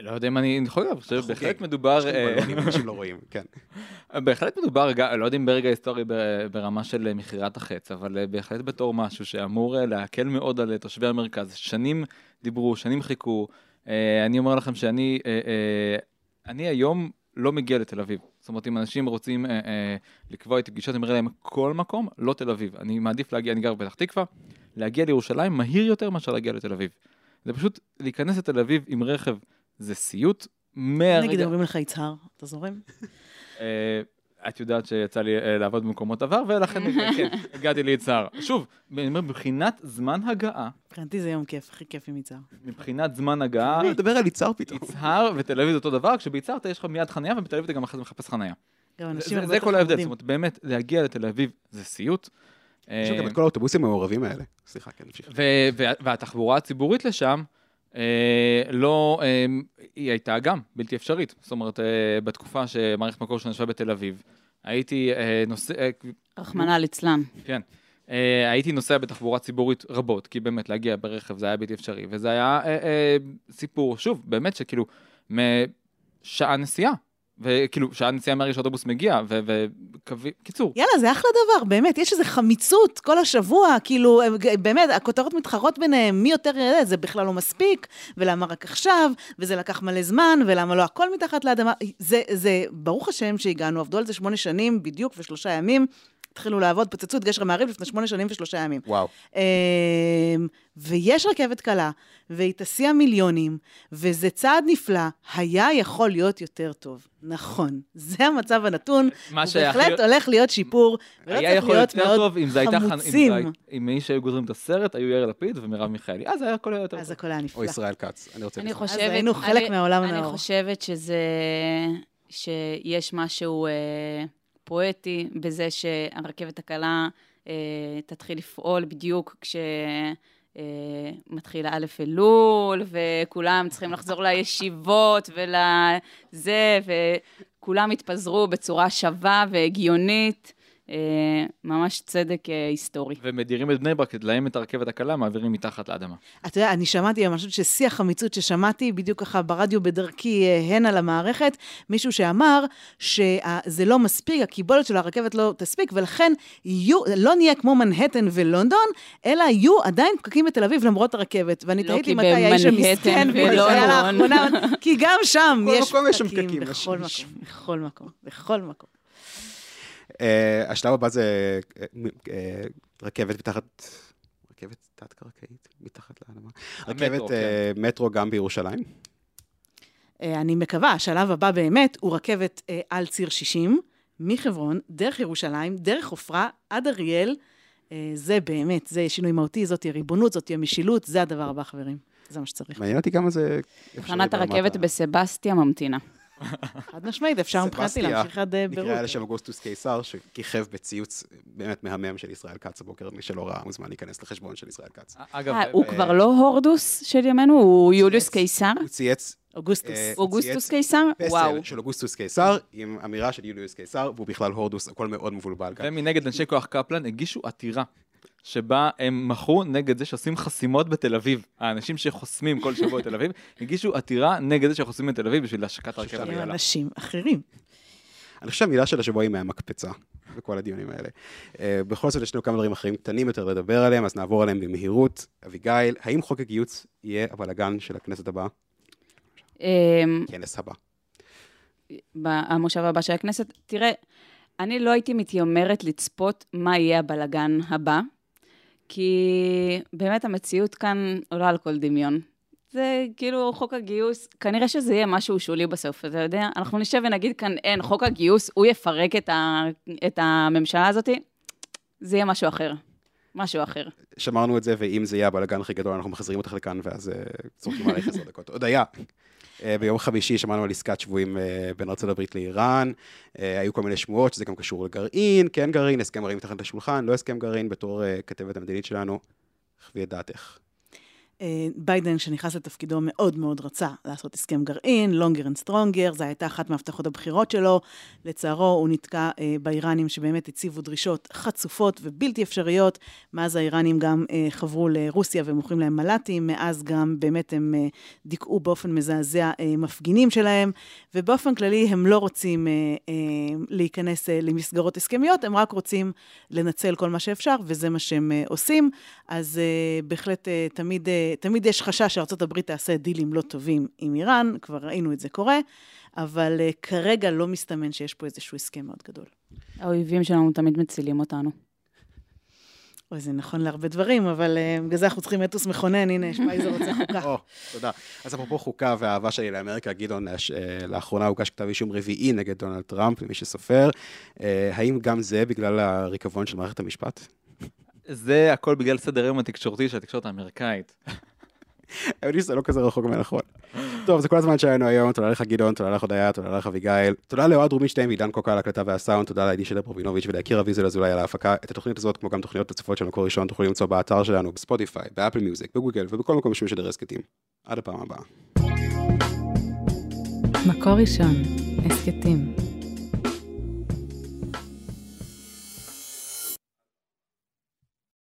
לא יודע אם אני יכול להגיד, אתה בהחלט חוגג. מדובר, אה, אנשים לא רואים, כן. בהחלט מדובר, לא יודע אם ברגע היסטורי ברמה של אה, מכירת החץ, אבל אה, בהחלט בתור משהו שאמור אה, להקל מאוד על אה, תושבי המרכז. שנים דיברו, שנים חיכו. אה, אני אומר לכם שאני אה, אה, אני היום לא מגיע לתל אביב. זאת אומרת, אם אנשים רוצים אה, אה, לקבוע איתי פגישות, אני אומר להם, כל מקום, לא תל אביב. אני מעדיף להגיע, אני גר בפתח תקווה, להגיע לירושלים מהיר יותר מאשר להגיע לתל אביב. זה פשוט להיכנס לתל אביב עם רכב, זה סיוט. מהרגע... נגיד אומרים לך יצהר, אתה זורם? את יודעת שיצא לי אה, לעבוד במקומות עבר, ולכן [laughs] כן, הגעתי ליצהר. שוב, אני אומר, מבחינת זמן הגעה, מבחינתי זה יום כיף, הכי כיף עם יצהר. מבחינת זמן הגעה, אני מדבר על יצהר פתאום. יצהר ותל אביב זה אותו דבר, כשביצהר אתה יש לך מיד חניה, ובתל אביב אתה גם אחרי זה מחפש חניה. זה- כל ההבדל, זאת. אומרת, באמת, להגיע לתל אביב זה סיוט. יש אה, גם את כל האוטובוסים המעורבים האלה. סליחה, כן, נמשיך. ו- ו- והתחבורה הציבורית לשם, לא, אה, היא הייתה גם בלתי אפשרית. זאת אומרת, אה, בתקופה שמערכת מקור שלנו ישבה בתל אביב, הייתי אה, נוסע, אה, רחמנא ליצלן. כן. אה, הייתי נוסע בתחבורה ציבורית רבות, כי באמת להגיע ברכב זה היה בלתי אפשרי, וזה היה אה, אה, סיפור, שוב, באמת שכאילו, משעה נסיעה, וכאילו, שעה נסיעה מהרגע שהאוטובוס מגיע, וקווי, קיצור, יאללה, זה אחלה דבר, באמת, יש איזו חמיצות כל השבוע, כאילו, באמת, הכותרות מתחרות ביניהם, מי יותר ידע, זה בכלל לא מספיק, ולמה רק עכשיו, וזה לקח מלא זמן, ולמה לא הכל מתחת לאדמה. זה, זה, ברוך השם שהגענו, עבדו על זה שמונה שנים בדיוק ושלושה ימים. התחילו לעבוד, פוצצו את גשר המעריב לפני שמונה שנים ושלושה ימים. וואו. אמ, ויש רכבת קלה, והיא תסיע מיליונים, וזה צעד נפלא, היה יכול להיות יותר טוב. נכון, זה המצב הנתון, מה הוא בהחלט הכי- הולך להיות שיפור, ולא צריך להיות יותר מאוד טוב אם זה הייתה, חנ- אם זה חמוצים. היה- אם מי שהיו גוזרים את הסרט היו יאיר לפיד ומרב מיכאלי, אז היה הכל היה יותר אז טוב. הכל היה או נפלא. ישראל כץ, אני רוצה אני לשמוע. חושבת... היינו חלק אני- מהעולם אני הנאור. חושבת שזה... שיש משהו אה, פואטי בזה שהרכבת הקלה אה, תתחיל לפעול בדיוק כש... אה, מתחיל א' אלול, וכולם צריכים לחזור לישיבות ולזה, וכולם התפזרו בצורה שווה והגיונית. אה, ממש צדק אה, היסטורי. ומדירים את בני ברק, להם את הרכבת הקלה, מעבירים מתחת לאדמה. אתה יודע, אני שמעתי, אני חושבת ששיא החמיצות ששמעתי, בדיוק ככה ברדיו בדרכי אה, הנה למערכת, מישהו שאמר שזה לא מספיק, הקיבולת של הרכבת לא תספיק, ולכן יהיו, לא נהיה כמו מנהטן ולונדון, אלא יהיו עדיין פקקים בתל אביב למרות הרכבת. ואני לא, תהיתי מתי האיש המסכן, ולונדון. כי גם שם בכל יש מקום יש שם פקקים, פקקים, בכל מקום, בכל מקום, בכל מקום. אה, השלב הבא זה אה, אה, רכבת מתחת, רכבת תת-קרקעית, מתחת לאדמה. רכבת אה, מטרו גם בירושלים. אני מקווה, השלב הבא באמת הוא רכבת על ציר 60, מחברון, דרך ירושלים, דרך עופרה, עד אריאל. זה באמת, זה שינוי מהותי, זאת תהיה ריבונות, זאת תהיה משילות, זה הדבר הבא, חברים. זה מה שצריך. מעניין אותי כמה זה... תחנת הרכבת בסבסטיה ממתינה. חד משמעית, אפשר מבחינתי להמשיך עד אה, בירור. נקרא לשם אוגוסטוס קיסר, שכיכב בציוץ באמת מהמם של ישראל כץ הבוקר, מי שלא ראה מוזמן להיכנס לחשבון של ישראל כץ. אגב, אה, הוא כבר לא הורדוס של ימינו? הוא יוליוס קיסר? הוא צייץ אוגוסטוס. אה, אוגוסטוס קיסר? וואו. פסל של אוגוסטוס קיסר, עם אמירה של יוליוס קיסר, והוא בכלל הורדוס, הכל מאוד מבולבל כאן. ומנגד אנשי כוח קפלן הגישו עתירה. שבה הם מחו נגד זה שעושים חסימות בתל אביב. האנשים שחוסמים כל שבוע בתל אביב, [laughs] הגישו עתירה נגד זה שחוסמים בתל אביב בשביל השקת הרכבת הקלה. אנשים אחרים. אני חושב שהמילה של השבוע היא מהמקפצה, בכל הדיונים האלה. אה, בכל זאת, יש לנו כמה דברים אחרים קטנים יותר לדבר עליהם, אז נעבור עליהם במהירות. אביגיל, האם חוק הגיוס יהיה הבלגן של הכנסת הבאה? אמ, כנס הבא. במושב הבא של הכנסת. תראה, אני לא הייתי מתיימרת לצפות מה יהיה הבלגן הבא, כי באמת המציאות כאן עולה על כל דמיון. זה כאילו חוק הגיוס, כנראה שזה יהיה משהו שולי בסוף, אתה יודע? אנחנו נשב ונגיד כאן, אין, חוק הגיוס, הוא יפרק את, ה, את הממשלה הזאת, זה יהיה משהו אחר. משהו אחר. שמרנו את זה, ואם זה יהיה הבלגן הכי גדול, אנחנו מחזירים אותך לכאן, ואז אה, צורכים עלייך עשר דקות. הודיה. אה, ביום חמישי שמענו על עסקת שבויים אה, בין ארצות הברית לאיראן, אה, היו כל מיני שמועות שזה גם קשור לגרעין, כן גרעין, הסכם גרעין מתחת לשולחן, לא הסכם גרעין, בתור כתבת המדינית שלנו, חווי את דעתך. אה, ביידן, כשנכנס לתפקידו, מאוד מאוד רצה לעשות הסכם גרעין, longer and stronger, זו הייתה אחת מהבטחות הבחירות שלו. לצערו, הוא נתקע אה, באיראנים שבאמת הציבו דרישות חצופות ובלתי אפשריות. מאז האיראנים גם אה, חברו לרוסיה ומוכרים להם מל"טים, מאז גם באמת הם דיכאו באופן מזעזע מפגינים שלהם, ובאופן כללי הם לא רוצים להיכנס למסגרות הסכמיות, הם רק רוצים לנצל כל מה שאפשר, וזה מה שהם עושים. אז בהחלט תמיד, תמיד יש חשש שארה"ב תעשה דילים לא טובים עם איראן, כבר ראינו את זה קורה, אבל אה, כרגע לא מסתמן שיש פה איזשהו הסכם מאוד גדול. האויבים שלנו תמיד מצילים אותנו. אוי, זה נכון להרבה דברים, אבל אה, בגלל זה אנחנו צריכים אתוס מכונן, הנה, שפייזר רוצה [laughs] חוקה. או, תודה. אז אפרופו חוקה והאהבה שלי לאמריקה, גדעון, אה, לאחרונה הוגש כתב אישום רביעי נגד דונלד טראמפ, למי שסופר. האם גם זה בגלל הריקבון של מערכת המשפט? זה הכל בגלל סדר היום התקשורתי של התקשורת האמריקאית. האמת היא שזה לא כזה רחוק מהנכון. טוב, זה כל הזמן שלנו היום, תודה לך גדעון, תודה לך הודיה, תודה לך אביגיל, תודה לאוהד רובינשטיין ועידן קוקה על ההקלטה והסאונד, תודה לעדי שדר פרובינוביץ' וליקיר אביזל אזולאי על ההפקה. את התוכנית הזאת, כמו גם תוכניות נוספות של מקור ראשון, תוכלו למצוא באתר שלנו, בספוטיפיי, באפל מיוזיק, בגוגל ובכל מקום שמשדר הסכתים. עד הפעם הבאה. מקור ראשון, הסכתים.